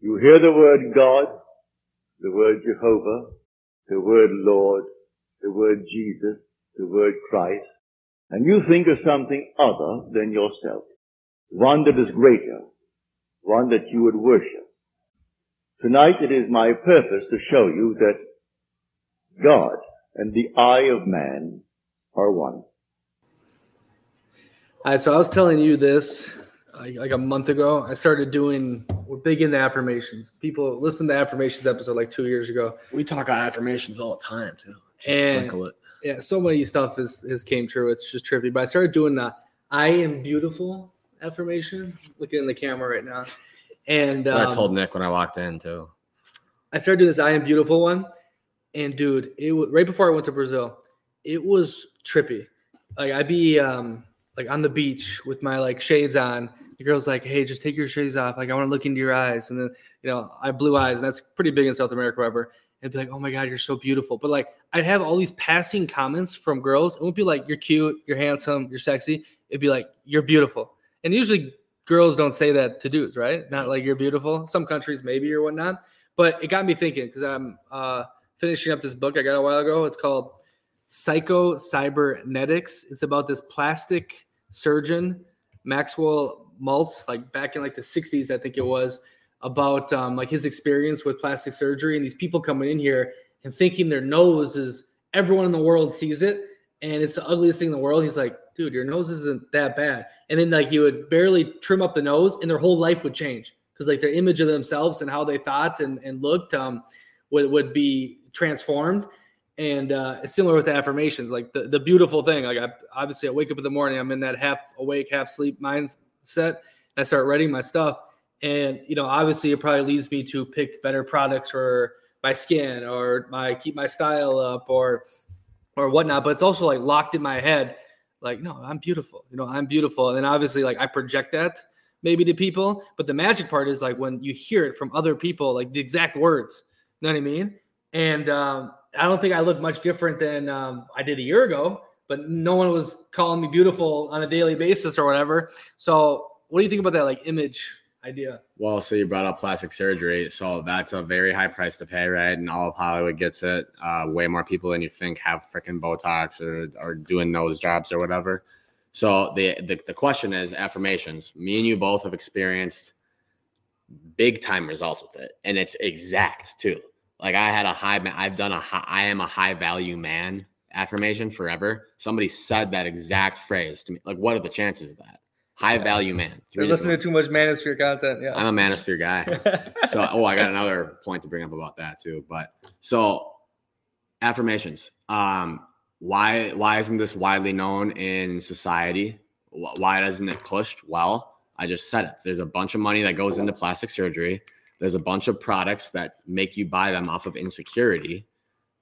You hear the word God, the word Jehovah, the word Lord, the word Jesus, the word Christ, and you think of something other than yourself. One that is greater, one that you would worship. Tonight it is my purpose to show you that God and the eye of man are one. All right, so I was telling you this like, like a month ago. I started doing we're big into affirmations. People listen to affirmations episode like two years ago. We talk about affirmations all the time too. Just And- sprinkle it. Yeah, so many stuff has has came true. It's just trippy. But I started doing the "I am beautiful" affirmation. Looking in the camera right now, and um, I told Nick when I walked in too. I started doing this "I am beautiful" one, and dude, it was right before I went to Brazil. It was trippy. Like I'd be um like on the beach with my like shades on. The girl's like, "Hey, just take your shades off. Like I want to look into your eyes." And then you know I have blue eyes, and that's pretty big in South America, whatever. And be like, "Oh my god, you're so beautiful." But like I'd have all these passing comments from girls. It wouldn't be like, "You're cute, you're handsome, you're sexy." It'd be like, "You're beautiful." And usually girls don't say that to dudes, right? Not like you're beautiful. Some countries maybe or whatnot. But it got me thinking because I'm uh, finishing up this book I got a while ago. It's called Psycho Cybernetics. It's about this plastic surgeon, Maxwell Maltz, like back in like the 60s, I think it was, about um, like his experience with plastic surgery and these people coming in here and thinking their nose is everyone in the world sees it and it's the ugliest thing in the world. He's like, dude, your nose isn't that bad. And then like he would barely trim up the nose and their whole life would change because like their image of themselves and how they thought and, and looked um, would, would be transformed. And uh, similar with the affirmations, like the, the beautiful thing. Like I obviously I wake up in the morning, I'm in that half awake, half sleep mindset. I start writing my stuff. And you know, obviously it probably leads me to pick better products for my skin or my keep my style up or or whatnot. But it's also like locked in my head, like, no, I'm beautiful. You know, I'm beautiful. And obviously like I project that maybe to people. But the magic part is like when you hear it from other people, like the exact words. You know what I mean? And um, I don't think I look much different than um, I did a year ago, but no one was calling me beautiful on a daily basis or whatever. So, what do you think about that like image idea? Well, so you brought up plastic surgery. So that's a very high price to pay, right? And all of Hollywood gets it. Uh, way more people than you think have freaking Botox or are doing nose jobs or whatever. So the, the the question is affirmations. Me and you both have experienced big time results with it, and it's exact too. Like I had a high, I've done a high, I am a high value man affirmation forever. Somebody said that exact phrase to me. Like, what are the chances of that? High value man. You're listening to too much manosphere content. Yeah. I'm a manosphere guy. so oh i got another point to bring up about that too but so affirmations um why why isn't this widely known in society why doesn't it pushed well i just said it there's a bunch of money that goes into plastic surgery there's a bunch of products that make you buy them off of insecurity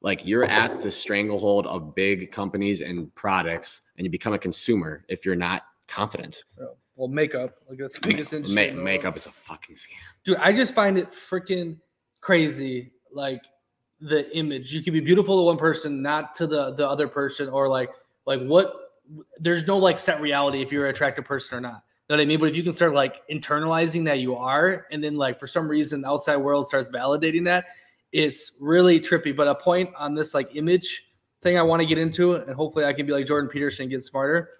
like you're at the stranglehold of big companies and products and you become a consumer if you're not confident. Well, makeup, like that's the biggest industry. Ma- in the world. makeup is a fucking scam. Dude i just find it freaking crazy like the image. You can be beautiful to one person not to the the other person or like like what there's no like set reality if you're an attractive person or not. You know what i mean? But if you can start like internalizing that you are and then like for some reason the outside world starts validating that it's really trippy but a point on this like image thing i want to get into and hopefully i can be like jordan peterson and get smarter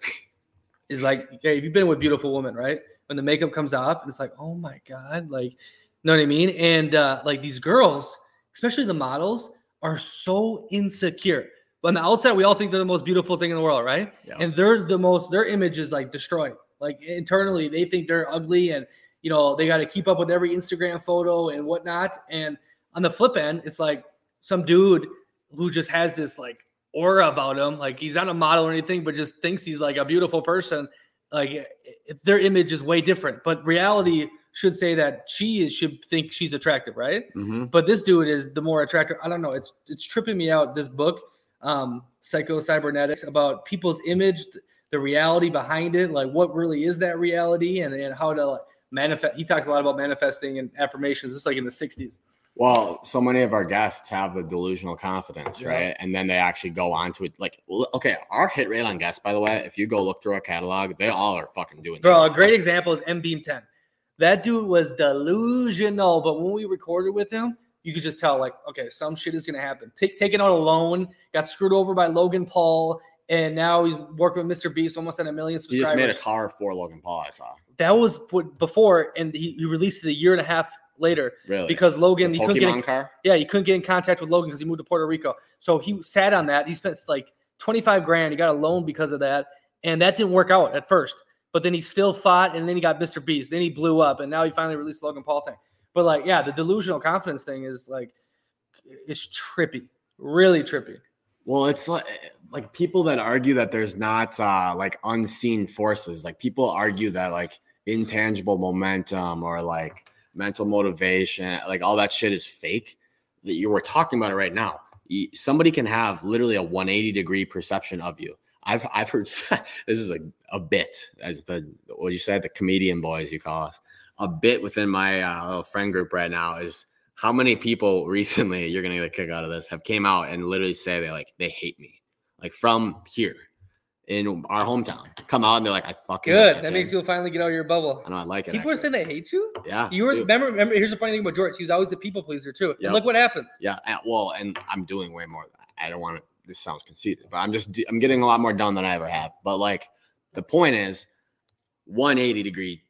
is like okay if you've been with beautiful women right? When the makeup comes off and it's like oh my god like you know what i mean? And uh like these girls especially the models are so insecure. But on the outside we all think they're the most beautiful thing in the world right? Yeah. and they're the most their image is like destroyed. Like internally they think they're ugly and you know they got to keep up with every instagram photo and whatnot and on the flip end it's like some dude who just has this like aura about him like he's not a model or anything but just thinks he's like a beautiful person like their image is way different. But reality should say that she is, should think she's attractive right? Hmm but this dude is the more attractive. I don't know. It's it's tripping me out this book um psycho cybernetics about people's image the reality behind it like what really is that reality and, and how to like, manifest he talks a lot about manifesting and affirmations. This is like in the 60s Well, so many of our guests have the delusional confidence, Yeah. right? And then they actually go on to it. Like, okay, our hit rate on guests, by the way, if you go look through our catalog, they all are fucking doing. bro a great example is m beam 10 That dude was delusional. But when we recorded with him, you could just tell, like, okay, some shit is gonna happen. Take taking out a loan, got screwed over by Logan Paul, and now he's working with Mr. Beast, almost at a million subscribers. He just made a car for Logan Paul. I saw. that was what- before, and he, he released it a year and a half later Really? because Logan he couldn't get in, car. yeah he couldn't get in contact with Logan because he moved to Puerto Rico. So he sat on that. He spent like twenty five grand. He got a loan because of that, and that didn't work out at first. But then he still fought, and then he got Mr. Beast. Then he blew up, and now he finally released Logan Paul thing. But like, yeah, the delusional confidence thing is like, it's trippy, really trippy. Well, it's like like people that argue that there's not uh like unseen forces. Like people argue that like intangible momentum or like mental motivation, like all that shit is fake. That you were talking about it right now. Somebody can have literally a 180 degree perception of you. I've I've heard this is a, a bit as the what you said the comedian boys you call us a bit within my uh, little friend group right now is how many people recently you're gonna get a kick out of this have came out and literally say they like they hate me like from here in our hometown come out and they're like i fucking Good. that That makes kid." you finally get out of your bubble. i know i like it People are saying they hate you. yeah You were dude. remember, remember. Here's the funny thing about George. He was always the people pleaser too. And look what happens. yeah well and i'm doing way more i don't want to this sounds conceited but i'm just i'm getting a lot more done than i ever have but like the point is 180 degree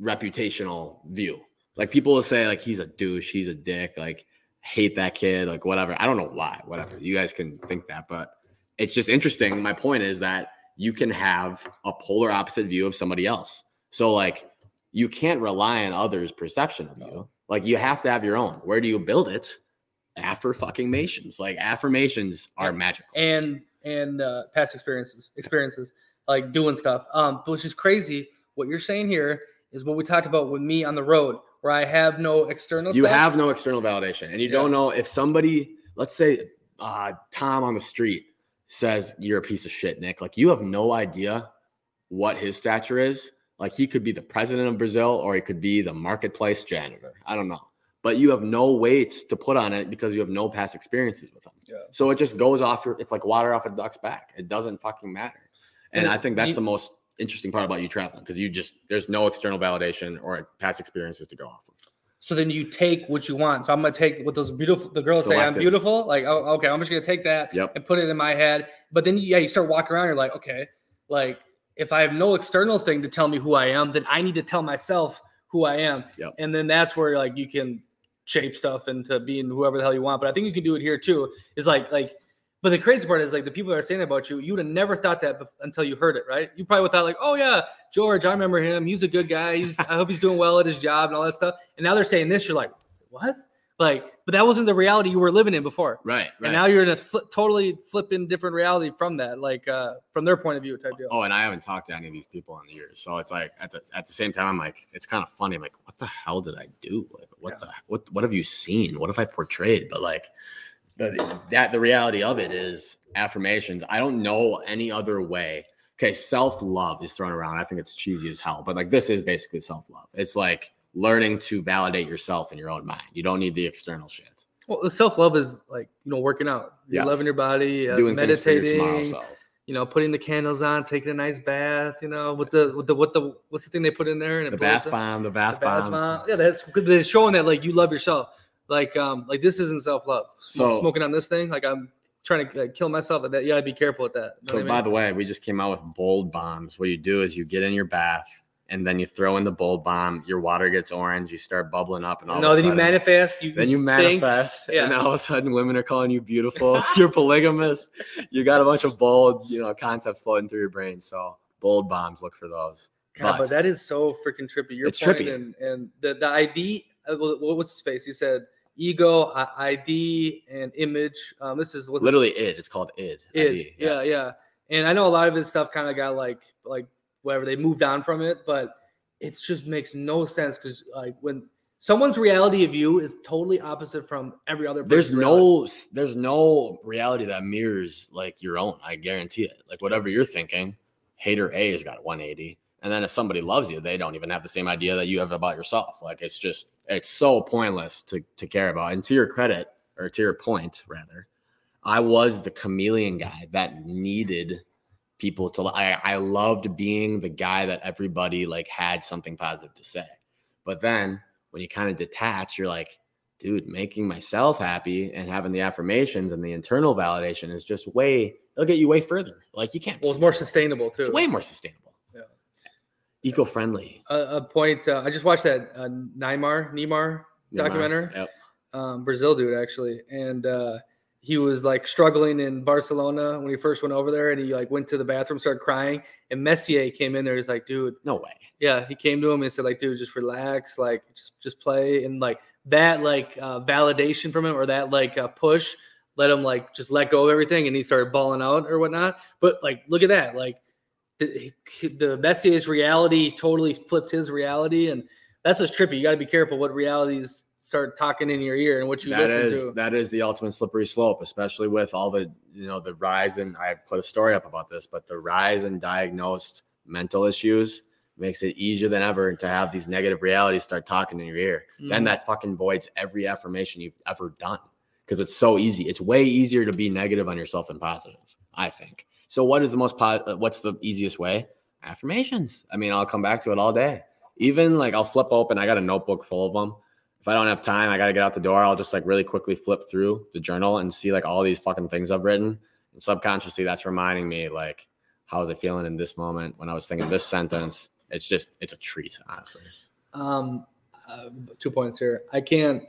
reputational view like people will say like he's a douche he's a dick like hate that kid like whatever i don't know why whatever you guys can think that but it's just interesting my point is that you can have a polar opposite view of somebody else. So like you can't rely on others perception of you. Like you have to have your own. Where do you build it? Affirmations. Like affirmations are magical. and and uh, past experiences experiences like doing stuff. Um which is crazy what you're saying here is what we talked about with me on the road where i have no external you stuff. have no external validation and you Yeah. don't know if somebody let's say uh, tom on the street says you're a piece of shit nick. Like you have no idea what his stature is. Like he could be the president of brazil or he could be the marketplace janitor. I don't know. But you have no weight to put on it because you have no past experiences with him. Yeah. so it just goes off your it's like water off a duck's back. It doesn't fucking matter. And And i think that's you- the most interesting part about you traveling because you just there's no external validation or past experiences to go off of so then you take what you want. So i'm gonna take what those beautiful the girls say i'm beautiful. Like oh, okay i'm just gonna take that Yep. and put it in my head. But then yeah you start walking around you're like okay like if i have no external thing to tell me who i am then i need to tell myself who i am. Yep. and then that's where like you can shape stuff into being whoever the hell you want. But i think you can do it here too is like like but the crazy part is like the people that are saying about you you would have never thought that until you heard it right you probably would thought like oh yeah george i remember him he's a good guy he's i hope he's doing well at his job and all that stuff and now they're saying this you're like what like but that wasn't the reality you were living in before right right and now you're in a fli totally flipping different reality from that, like uh, from their point of view type deal. Oh, and I haven't talked to any of these people in years, so it's like at the, at the same time, I'm like, it's kind of funny. I'm like, what the hell did I do? Like, what the what what have you seen? What have I portrayed? But like, the, that the reality of it is affirmations. I don't know any other way. Okay, self love is thrown around. I think it's cheesy as hell, but like this is basically self love. It's like learning to validate yourself in your own mind. You don't need the external shit. Well, self love is like you know working out, you're Yes. loving your body, uh, Doing things for your tomorrow meditating, you know, putting the candles on, taking a nice bath, you know, with the with the what the what's the thing they put in there and The bath bomb, the The bath, bath bomb. bomb. Yeah, that's good. They're showing that like you love yourself. Like um like this isn't self love. So- smoking on this thing, like I'm trying to like, kill myself with that. You gotta be careful with that. So by mean? the way, we just came out with bold bombs. What you do is you get in your bath and then you throw in the bold bomb. Your water gets orange. You start bubbling up, and all no, of a then you sudden, manifest. You Then you think- manifest, yeah. and all of a sudden, women are calling you beautiful. You're polygamous. You got a bunch of bold, you know, concepts floating through your brain. So bold bombs, look for those. God, but, But- that is so freaking trippy. Your It's trippy. and and the the ID. uh, what- What's his face? He said ego, ID, and image. Um, this is what's Literally, id. It's called id. it. ID, Yeah. yeah, And I know a lot of his stuff kind of got like like whatever they moved on from it, but it just makes no sense because like when someone's reality of you is totally opposite from every other. there's person's reality. no there's no reality that mirrors like your own i guarantee it like whatever you're thinking hater a has got 180 and then if somebody loves you they don't even have the same idea that you have about yourself like it's just it's so pointless to to care about and to your credit or to your point rather i was the chameleon guy that needed people to i, I loved being the guy that everybody like had something positive to say But then when you kind of detach, you're like, dude, making myself happy and having the affirmations and the internal validation is just way, it'll get you way further. Like you can't, Well, it's more sustainable too. it's way more sustainable. Yeah. Eco friendly. a, a point. Uh, I just watched that uh, Neymar Neymar documentary. Yep. um, Brazil dude actually, and uh, he was like struggling in Barcelona when he first went over there, and he like went to the bathroom, started crying, and Messi came in there. He's like, dude, No way. yeah, he came to him and said like, dude, just relax, like just just play, and like that like uh, validation from him or that like uh, push let him like just let go of everything, and he started balling out or whatnot. But like, look at that, like the, the Messi's reality totally flipped his reality, and that's just trippy. You got to be careful what realities start talking in your ear and what you That listen is to. that is the ultimate slippery slope, especially with all the you know the rise in. I put a story up about this, but the rise in diagnosed mental issues makes it easier than ever to have these negative realities start talking in your ear. Then Mhm. that fucking voids every affirmation you've ever done because it's so easy. It's way easier to be negative on yourself than positive. I think. So what is the most po- uh, what's the easiest way? Affirmations. I mean, I'll come back to it all day. Even like I'll flip open. I got a notebook full of them. If I don't have time, I got to get out the door. I'll just like really quickly flip through the journal and see like all these fucking things I've written. And subconsciously, that's reminding me like, how was I feeling in this moment when I was thinking this sentence? It's just, it's a treat, honestly. Um, uh, two points here. I can't.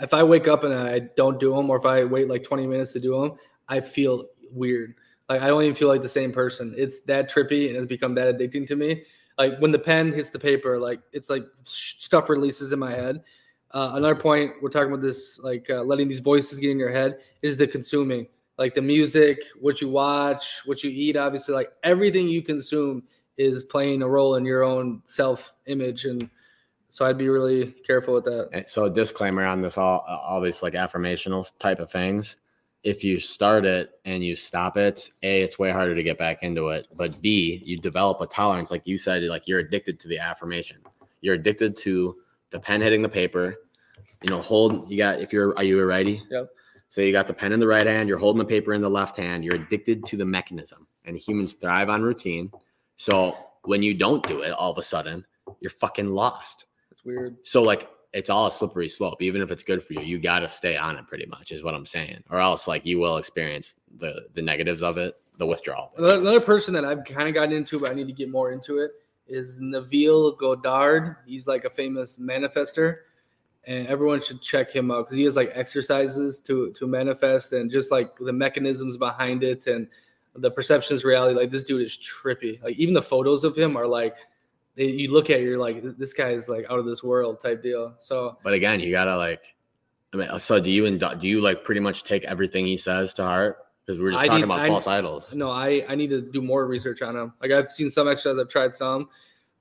If I wake up and I don't do them, or if I wait like 20 minutes to do them, I feel weird. Like I don't even feel like the same person. It's that trippy and it's become that addicting to me. Like when the pen hits the paper, like it's like stuff releases in my head. Uh, another point we're talking about this, like uh, letting these voices get in your head, is the consuming, like the music, what you watch, what you eat. Obviously, like everything you consume is playing a role in your own self image and so I'd be really careful with that. So disclaimer on this all all these like affirmational type of things. If you start it and you stop it, A, it's way harder to get back into it. But B, you develop a tolerance, like you said, like you're addicted to the affirmation. You're addicted to the pen hitting the paper. You know, hold you got if you're are you a righty? Yep. So you got the pen in the right hand, you're holding the paper in the left hand, you're addicted to the mechanism. And humans thrive on routine. So when you don't do it, all of a sudden, you're fucking lost. It's weird. So like it's all a slippery slope. Even if it's good for you, you got to stay on it. Pretty much is what I'm saying, or else like you will experience the the negatives of it, the withdrawal. Another, another person that I've kind of gotten into, but I need to get more into it, is Neville Goddard. He's like a famous manifester, and everyone should check him out because he has like exercises to to manifest and just like the mechanisms behind it and the perception is reality. Like this dude is trippy. Like even the photos of him are like. You look at, it, you're like, this guy is like out of this world type deal. So But again, you gotta like. I mean, so do you and do you like pretty much take everything he says to heart? Because we are just I talking need- about I- false idols. No, I I need to do more research on them. Like I've seen some exercises, I've tried some,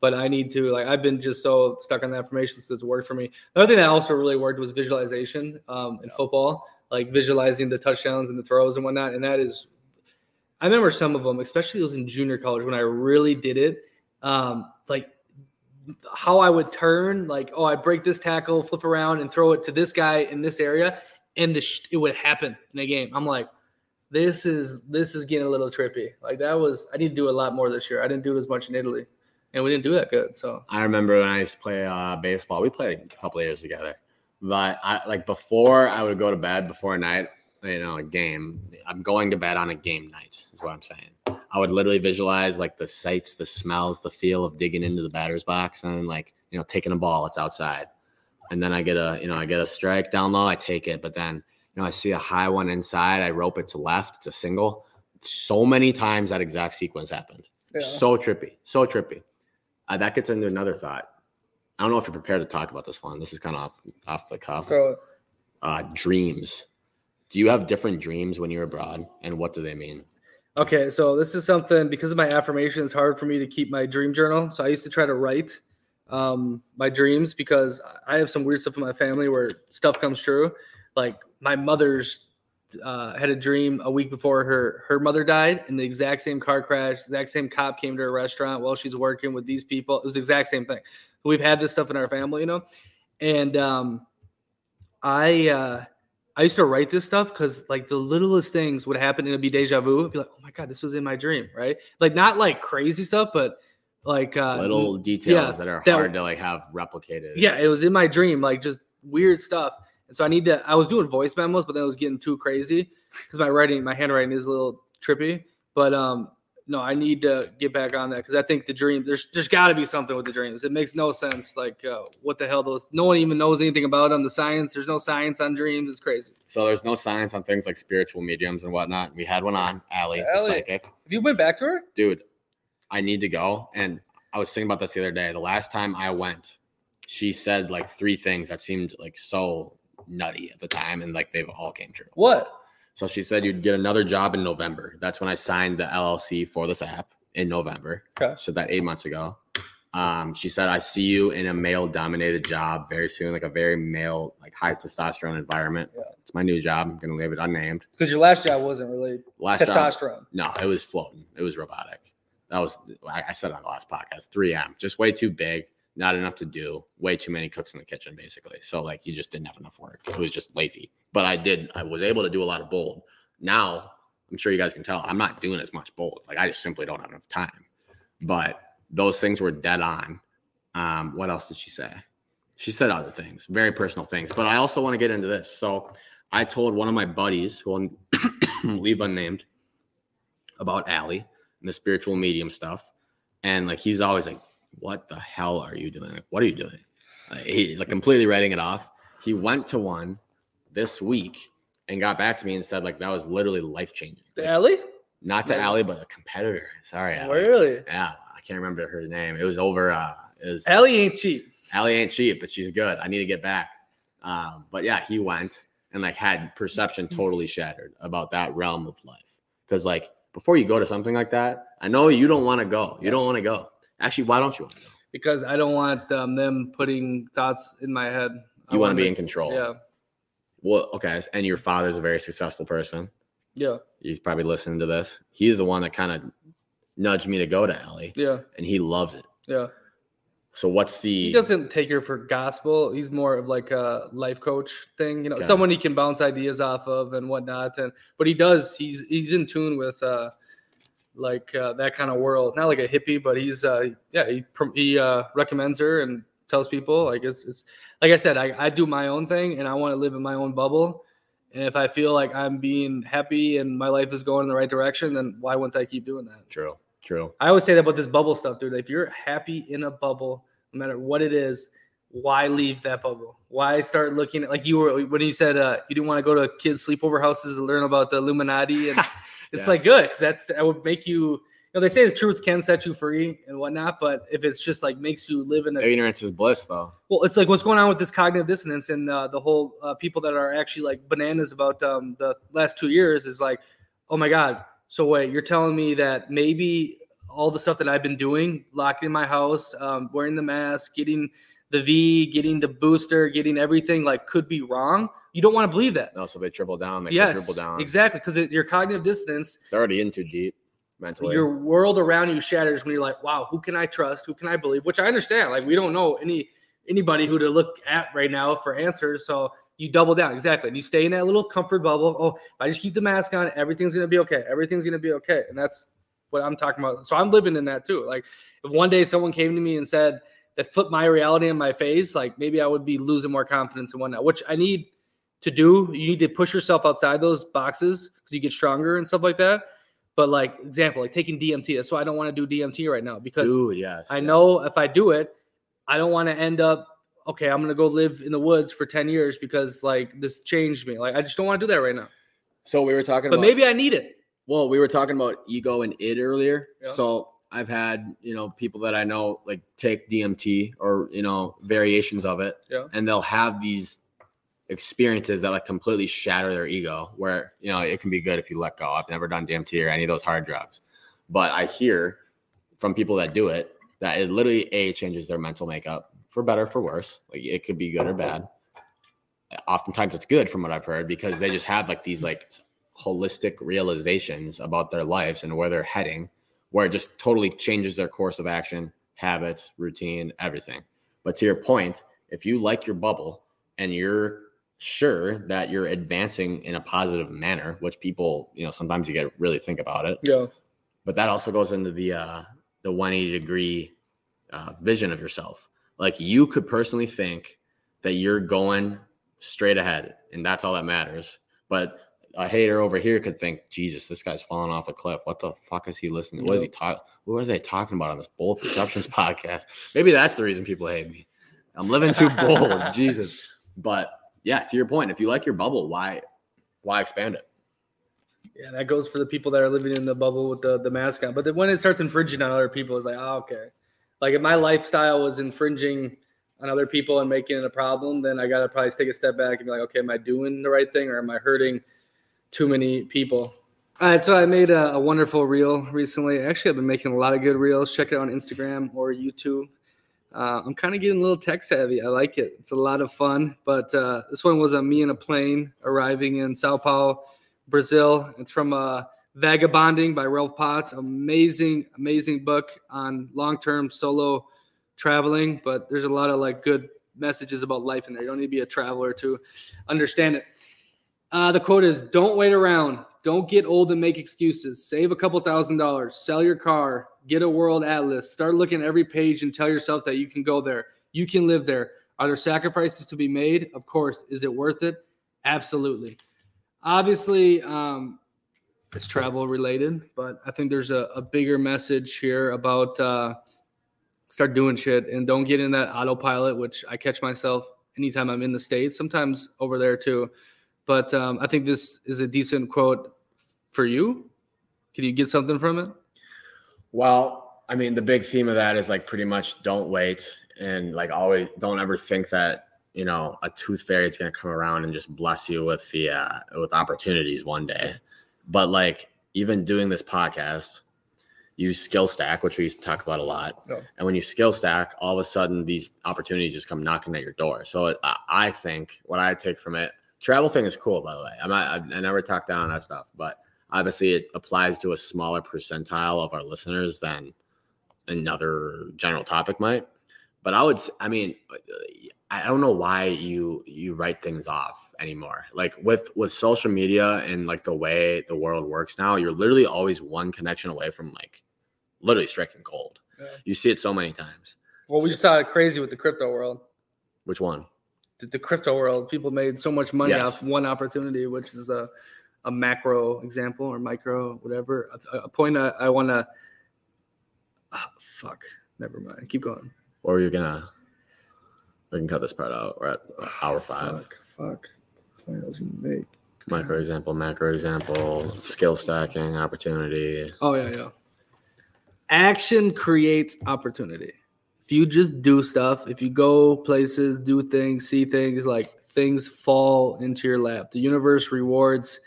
but I need to like I've been just so stuck on the information, since it's worked for me. Another thing that also really worked was visualization um, in football, like visualizing the touchdowns and the throws and whatnot. And that is, I remember some of them, especially those in junior college when I really did it. Um, like how I would turn, like oh I break this tackle, flip around, and throw it to this guy in this area, and the sh- it would happen in a game. I'm like this is this is getting a little trippy. Like that was I need to do a lot more this year. I didn't do it as much in Italy, and we didn't do that good. So I remember when I used to play uh, baseball. We played a couple years together. But I like before I would go to bed before night, you know, a game. I'm going to bed on a game night, is what I'm saying. I would literally visualize like the sights, the smells, the feel of digging into the batter's box and like, you know, taking a ball, it's outside. And then I get a, you know, I get a strike down low, I take it, but then, you know, I see a high one inside, I rope it to left, it's a single. So many times that exact sequence happened. So trippy, so trippy. Uh, that gets into another thought. I don't know if you're prepared to talk about this one. This is kind of off off the cuff. Uh, dreams. Do you have different dreams when you're abroad, and what do they mean? okay, so this is something because of my affirmation. It's hard for me to keep my dream journal. So I used to try to write um, my dreams because I have some weird stuff in my family where stuff comes true. Like my mother's uh, had a dream a week before her her mother died in the exact same car crash. Exact same cop came to her restaurant while she's working with these people. It was the exact same thing. We've had this stuff in our family, you know, and um, I uh, I used to write this stuff because like the littlest things would happen and it'd be deja vu. It'd be like, oh my god, this was in my dream, right? Like not like crazy stuff, but like uh, Little details yeah, that are that- hard to like have replicated. Yeah, it was in my dream, like just weird stuff. And so I need to. I was doing voice memos, but then it was getting too crazy because my writing, my handwriting is a little trippy. But um, no, I need to get back on that because I think the dream. There's there's got to be something with the dreams. It makes no sense. Like uh, what the hell? Those no one even knows anything about them. The science. There's no science on dreams. It's crazy. So there's no science on things like spiritual mediums and whatnot. We had one on Allie, the Allie. psychic. Have you went back to her? dude, I need to go. And I was thinking about this the other day. The last time I went, she said like three things that seemed like so nutty at the time, and like they've all came true. What? So she said you'd get another job in November. That's when I signed the LLC for this app in November. Okay. So that eight months ago. Um, she said, I see you in a male dominated job very soon, like a very male, like high testosterone environment. Yeah. It's my new job. I'm gonna leave it unnamed. Because your last job wasn't really Last job, testosterone. no, it was floating. It was robotic. That was I I said on the last podcast, 3M, just way too big, not enough to do, way too many cooks in the kitchen, basically. So like you just didn't have enough work. It was just lazy. But I did, I was able to do a lot of bold. Now I'm sure you guys can tell I'm not doing as much bold. Like I just simply don't have enough time. But those things were dead on. Um, what else did she say? She said other things, very personal things. But I also want to get into this. So I told one of my buddies, who I'll leave unnamed, about Allie and the spiritual medium stuff. And like he's always like, What the hell are you doing? Like, what are you doing? Like, he like completely writing it off. He went to one this week and got back to me and said, like, that was literally life changing. Ellie? Not to Really? Allie, but a competitor. Sorry, Allie. Really? Yeah, I can't remember her name. It was over uh it was Ellie ain't cheap. Allie ain't cheap, but she's good. I need to get back. Um, but yeah, he went and like had perception totally shattered about that realm of life. Because like before you go to something like that, I know you don't want to go. You don't want to go. Actually, why don't you want to go? because I don't want um, them putting thoughts in my head. You want to be in control. Yeah, Well, okay. And your father's a very successful person. yeah, He's probably listening to this. He's the one that kind of nudged me to go to Allie, yeah, and he loves it. yeah. So what's the He doesn't take her for gospel. He's more of like a life coach thing, you know, someone he can bounce ideas off of and whatnot. And but he does. He's he's in tune with uh, like uh, that kind of world. Not like a hippie, but he's uh, yeah. He he uh, recommends her and tells people like it's it's like I said. I I do my own thing and I want to live in my own bubble. And if I feel like I'm being happy and my life is going in the right direction, then why wouldn't I keep doing that? true? True. I always say that about this bubble stuff, dude. If you're happy in a bubble, no matter what it is, why leave that bubble? Why start looking at like you were when you said uh, you didn't want to go to kids' sleepover houses to learn about the Illuminati, and it's Yes. like good because that's that would make you. You know, they say the truth can set you free and whatnot, but if it's just like makes you live in a Ignorance is bliss, though. well, it's like what's going on with this cognitive dissonance and uh, the whole uh, people that are actually like bananas about um, the last two years is like, oh my god. So wait, you're telling me that maybe all the stuff that I've been doing, locked in my house, um, wearing the mask, getting the V, getting the booster, getting everything, like could be wrong. You don't want to believe that. No, so they triple down. They yes, triple down. exactly, because your cognitive dissonance It's already in too deep mentally. your world around you shatters when you're like, wow, who can I trust? Who can I believe? Which I understand. Like we don't know any anybody who to look at right now for answers. So you double down exactly. And you stay in that little comfort bubble. Oh, if I just keep the mask on, everything's gonna be okay. Everything's gonna be okay. And that's what I'm talking about. So I'm living in that too. Like if one day someone came to me and said that flipped my reality in my face, like maybe I would be losing more confidence and whatnot, which I need to do. You need to push yourself outside those boxes because you get stronger and stuff like that. But like example, like taking DMT. That's why I don't want to do DMT right now because Dude, yes. I yes. know if I do it, I don't want to end up okay. I'm gonna go live in the woods for ten years because like this changed me. Like I just don't want to do that right now. So we were talking But about maybe I need it. Well, we were talking about ego and id earlier. Yeah. So I've had, you know, people that I know like take DMT or, you know, variations of it. Yeah. And they'll have these experiences that like completely shatter their ego where, you know, it can be good if you let go. I've never done DMT or any of those hard drugs. But I hear from people that do it that it literally a changes their mental makeup for better for worse. Like it could be good or bad. Oftentimes it's good from what I've heard because they just have like these like holistic realizations about their lives and where they're heading, where it just totally changes their course of action, habits, routine, everything. But to your point, if you like your bubble and you're sure that you're advancing in a positive manner, which people, you know, sometimes you get really think about it, Yeah. but that also goes into the uh the 180 degree uh, vision of yourself. Like you could personally think that you're going straight ahead, and that's all that matters. But a hater over here could think, Jesus, this guy's falling off a cliff. What the fuck is he listening? What is he talking? What are they talking about on this bold perceptions podcast? Maybe that's the reason people hate me. I'm living too bold, Jesus. But yeah, to your point, if you like your bubble, why why expand it? Yeah, that goes for the people that are living in the bubble with the the mask on. But then when it starts infringing on other people, it's like, oh, okay. Like if my lifestyle was infringing on other people and making it a problem, then I gotta probably take a step back and be like, okay, am I doing the right thing or am I hurting too many people? All right, so I made a, a wonderful reel recently. Actually, I've been making a lot of good reels. Check it out on Instagram or YouTube. Uh, I'm kind of getting a little tech savvy. I like it. It's a lot of fun. But uh, this one was on me in a plane arriving in Sao Paulo, Brazil. It's from uh, Vagabonding by Rolf Potts. Amazing, amazing book on long term solo traveling. But there's a lot of like good messages about life in there. You don't need to be a traveler to understand it. Uh, the quote is Don't wait around. Don't get old and make excuses. Save a couple thousand dollars. Sell your car. Get a world atlas. Start looking every page and tell yourself that you can go there. You can live there. Are there sacrifices to be made? Of course. Is it worth it? Absolutely. Obviously, um, it's travel related, but I think there's a, a bigger message here about uh, start doing shit and don't get in that autopilot, which I catch myself anytime I'm in the States, sometimes over there too. But um, I think this is a decent quote for you? Can you get something from it? Well, I mean, the big theme of that is like pretty much don't wait and like always don't ever think that you know a tooth fairy is going to come around and just bless you with the uh, with opportunities one day. But like even doing this podcast, use skill stack, which we talk about a lot. Oh. And when you skill stack, all of a sudden these opportunities just come knocking at your door. So uh, I think what I take from it, travel thing is cool, by the way. I'm not, I never talk down on that stuff, but Obviously, it applies to a smaller percentile of our listeners than another general topic might. But I would, I mean, I don't know why you you write things off anymore. Like with with social media and like the way the world works now, you're literally always one connection away from like literally striking gold. Yeah. You see it so many times. Well, we just saw it crazy with the crypto world. Which one? The, the crypto world. People made so much money yes. off one opportunity, which is the a macro example or micro, whatever. A, a point I, I want to. Oh, ah, fuck. Never mind. Keep going. Or you're gonna. We can cut this part out. We're at hour five. Fuck. Fuck. Point I was gonna make. Micro example, macro example, skill stacking, opportunity. Oh yeah, yeah. Action creates opportunity. If you just do stuff, if you go places, do things, see things, like things fall into your lap. The universe rewards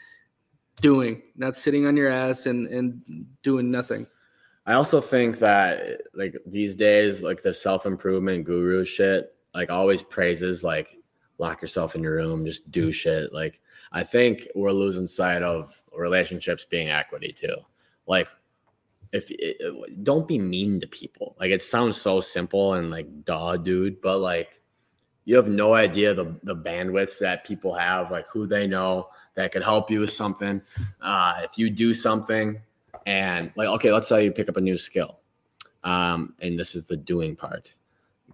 doing, not sitting on your ass and and doing nothing. I also think that like these days, like the self improvement guru shit, like always praises like lock yourself in your room, just do mm. shit. Like I think we're losing sight of relationships being equity too. Like if it, don't be mean to people. Like it sounds so simple and like duh, dude, but like you have no idea the the bandwidth that people have, like who they know, that could help you with something. Uh, if you do something and like, okay, let's say you pick up a new skill. Um, and this is the doing part.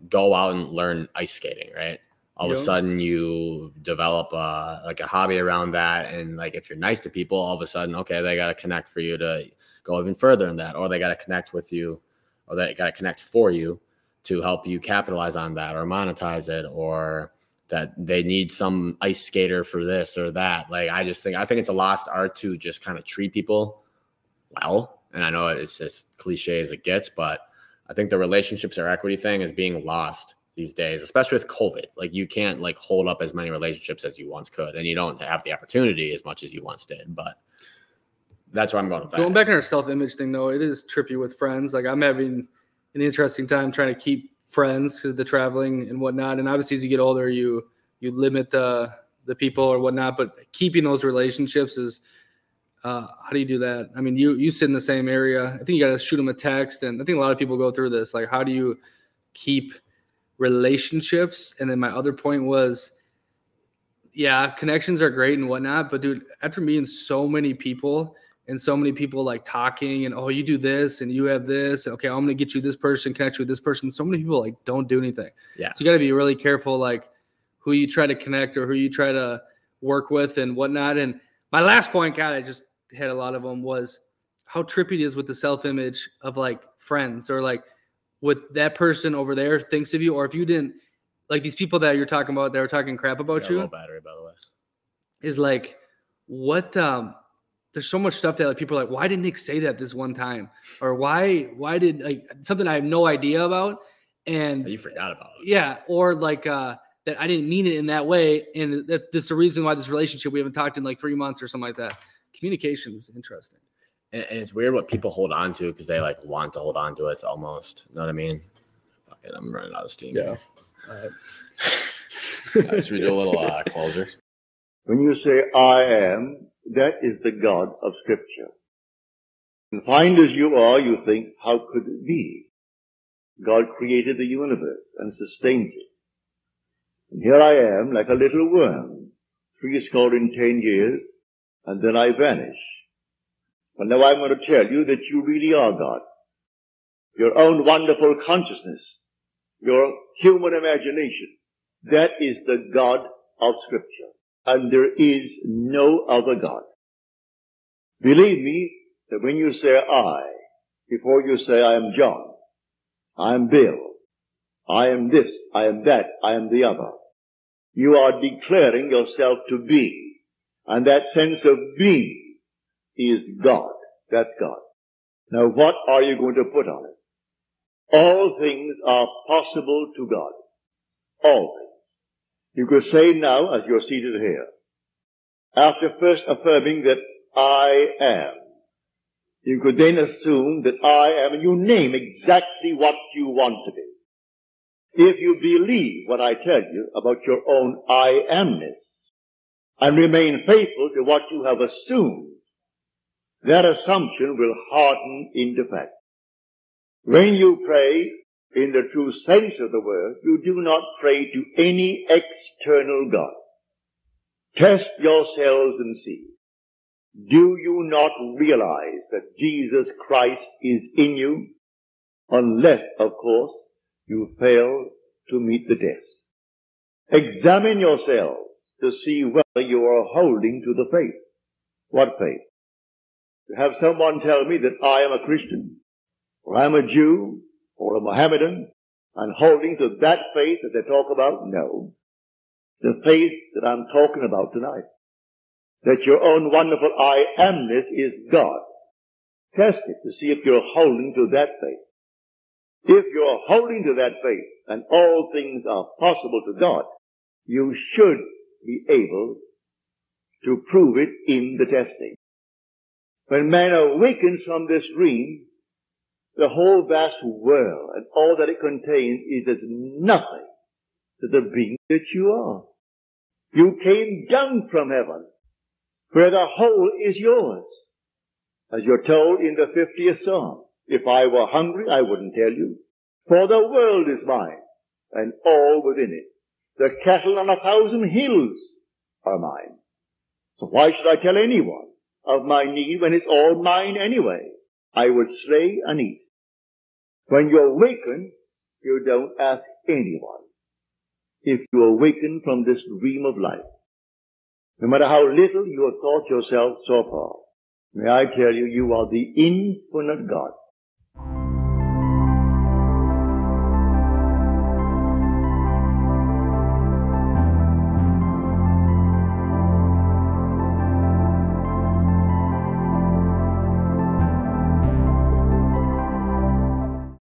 Go out and learn ice skating, right? All of a sudden you develop a, like a hobby around that. And like, if you're nice to people, all of a sudden, okay, they got to connect for you to go even further in that, or they got to connect with you or they got to connect for you to help you capitalize on that or monetize it or that they need some ice skater for this or that. Like I just think I think it's a lost art to just kind of treat people well. And I know it's as cliche as it gets, but I think the relationships or equity thing is being lost these days, especially with COVID. Like you can't like hold up as many relationships as you once could, and you don't have the opportunity as much as you once did. But that's where I'm going with that. Going back on our self-image thing though, it is trippy with friends. Like I'm having an interesting time trying to keep friends because the traveling and whatnot. And obviously, as you get older, you you limit the the people or whatnot. But keeping those relationships is uh, how do you do that? I mean, you you sit in the same area. I think you got to shoot them a text, and I think a lot of people go through this. Like, how do you keep relationships? And then my other point was, yeah, connections are great and whatnot, but dude, after meeting so many people, and so many people like talking and oh you do this and you have this. Okay i'm gonna get you this person connect you with this person. So many people like don't do anything. Yeah. so you got to be really careful like who you try to connect or who you try to work with and whatnot. And my last point god i just had a lot of them was how trippy it is with the self-image of like friends or like what that person over there thinks of you. Or if you didn't like these people that you're talking about that were talking crap about you battery, by the way. is like what um there's so much stuff that like people are like why did nick say that this one time or why why did like something i have no idea about and You forgot about it. yeah or like uh that i didn't mean it in that way and that that's the reason why this relationship we haven't talked in like three months or something like that communication is interesting And, and it's weird what people hold on to because they like want to hold on to it almost. You know what I mean? Fuck it, I'm running out of steam. Yeah. here. Should we do a little uh, closure? When you say I am, that is the God of scripture. And find as you are, you think, how could it be? God created the universe and sustained it. And here I am, like a little worm, three score and ten years, and then I vanish. But now I'm going to tell you that you really are God. Your own wonderful consciousness, your human imagination, that is the God of scripture. And there is no other God. Believe me that when you say I, before you say I am John, I am Bill, I am this, I am that, I am the other, you are declaring yourself to be. And that sense of being is God. That's God. Now what are you going to put on it? All things are possible to God. All things. You could say now, as you're seated here, after first affirming that I am, you could then assume that I am, and you name exactly what you want to be. If you believe what I tell you about your own I amness, and remain faithful to what you have assumed, that assumption will harden into fact. When you pray in the true sense of the word, you do not pray to any external God. Test yourselves and see. Do you not realize that Jesus Christ is in you? Unless, of course, you fail to meet the test. Examine yourselves to see whether you are holding to the faith. What faith? To have someone tell me that I am a Christian, or I'm a Jew, or a Mohammedan, and holding to that faith that they talk about? No. The faith that I'm talking about tonight. That your own wonderful I amness is God. Test it to see if you're holding to that faith. If you're holding to that faith and all things are possible to God, you should be able to prove it in the testing. When man awakens from this dream, the whole vast world and all that it contains is as nothing to the being that you are. You came down from heaven where the whole is yours. As you're told in the 50th Psalm, if I were hungry, I wouldn't tell you. For the world is mine and all within it. The cattle on a thousand hills are mine. So why should I tell anyone of my need when it's all mine anyway? I would slay and eat. When you awaken, you don't ask anyone if you awaken from this dream of life. No matter how little you have thought yourself so far, may I tell you, you are the infinite God.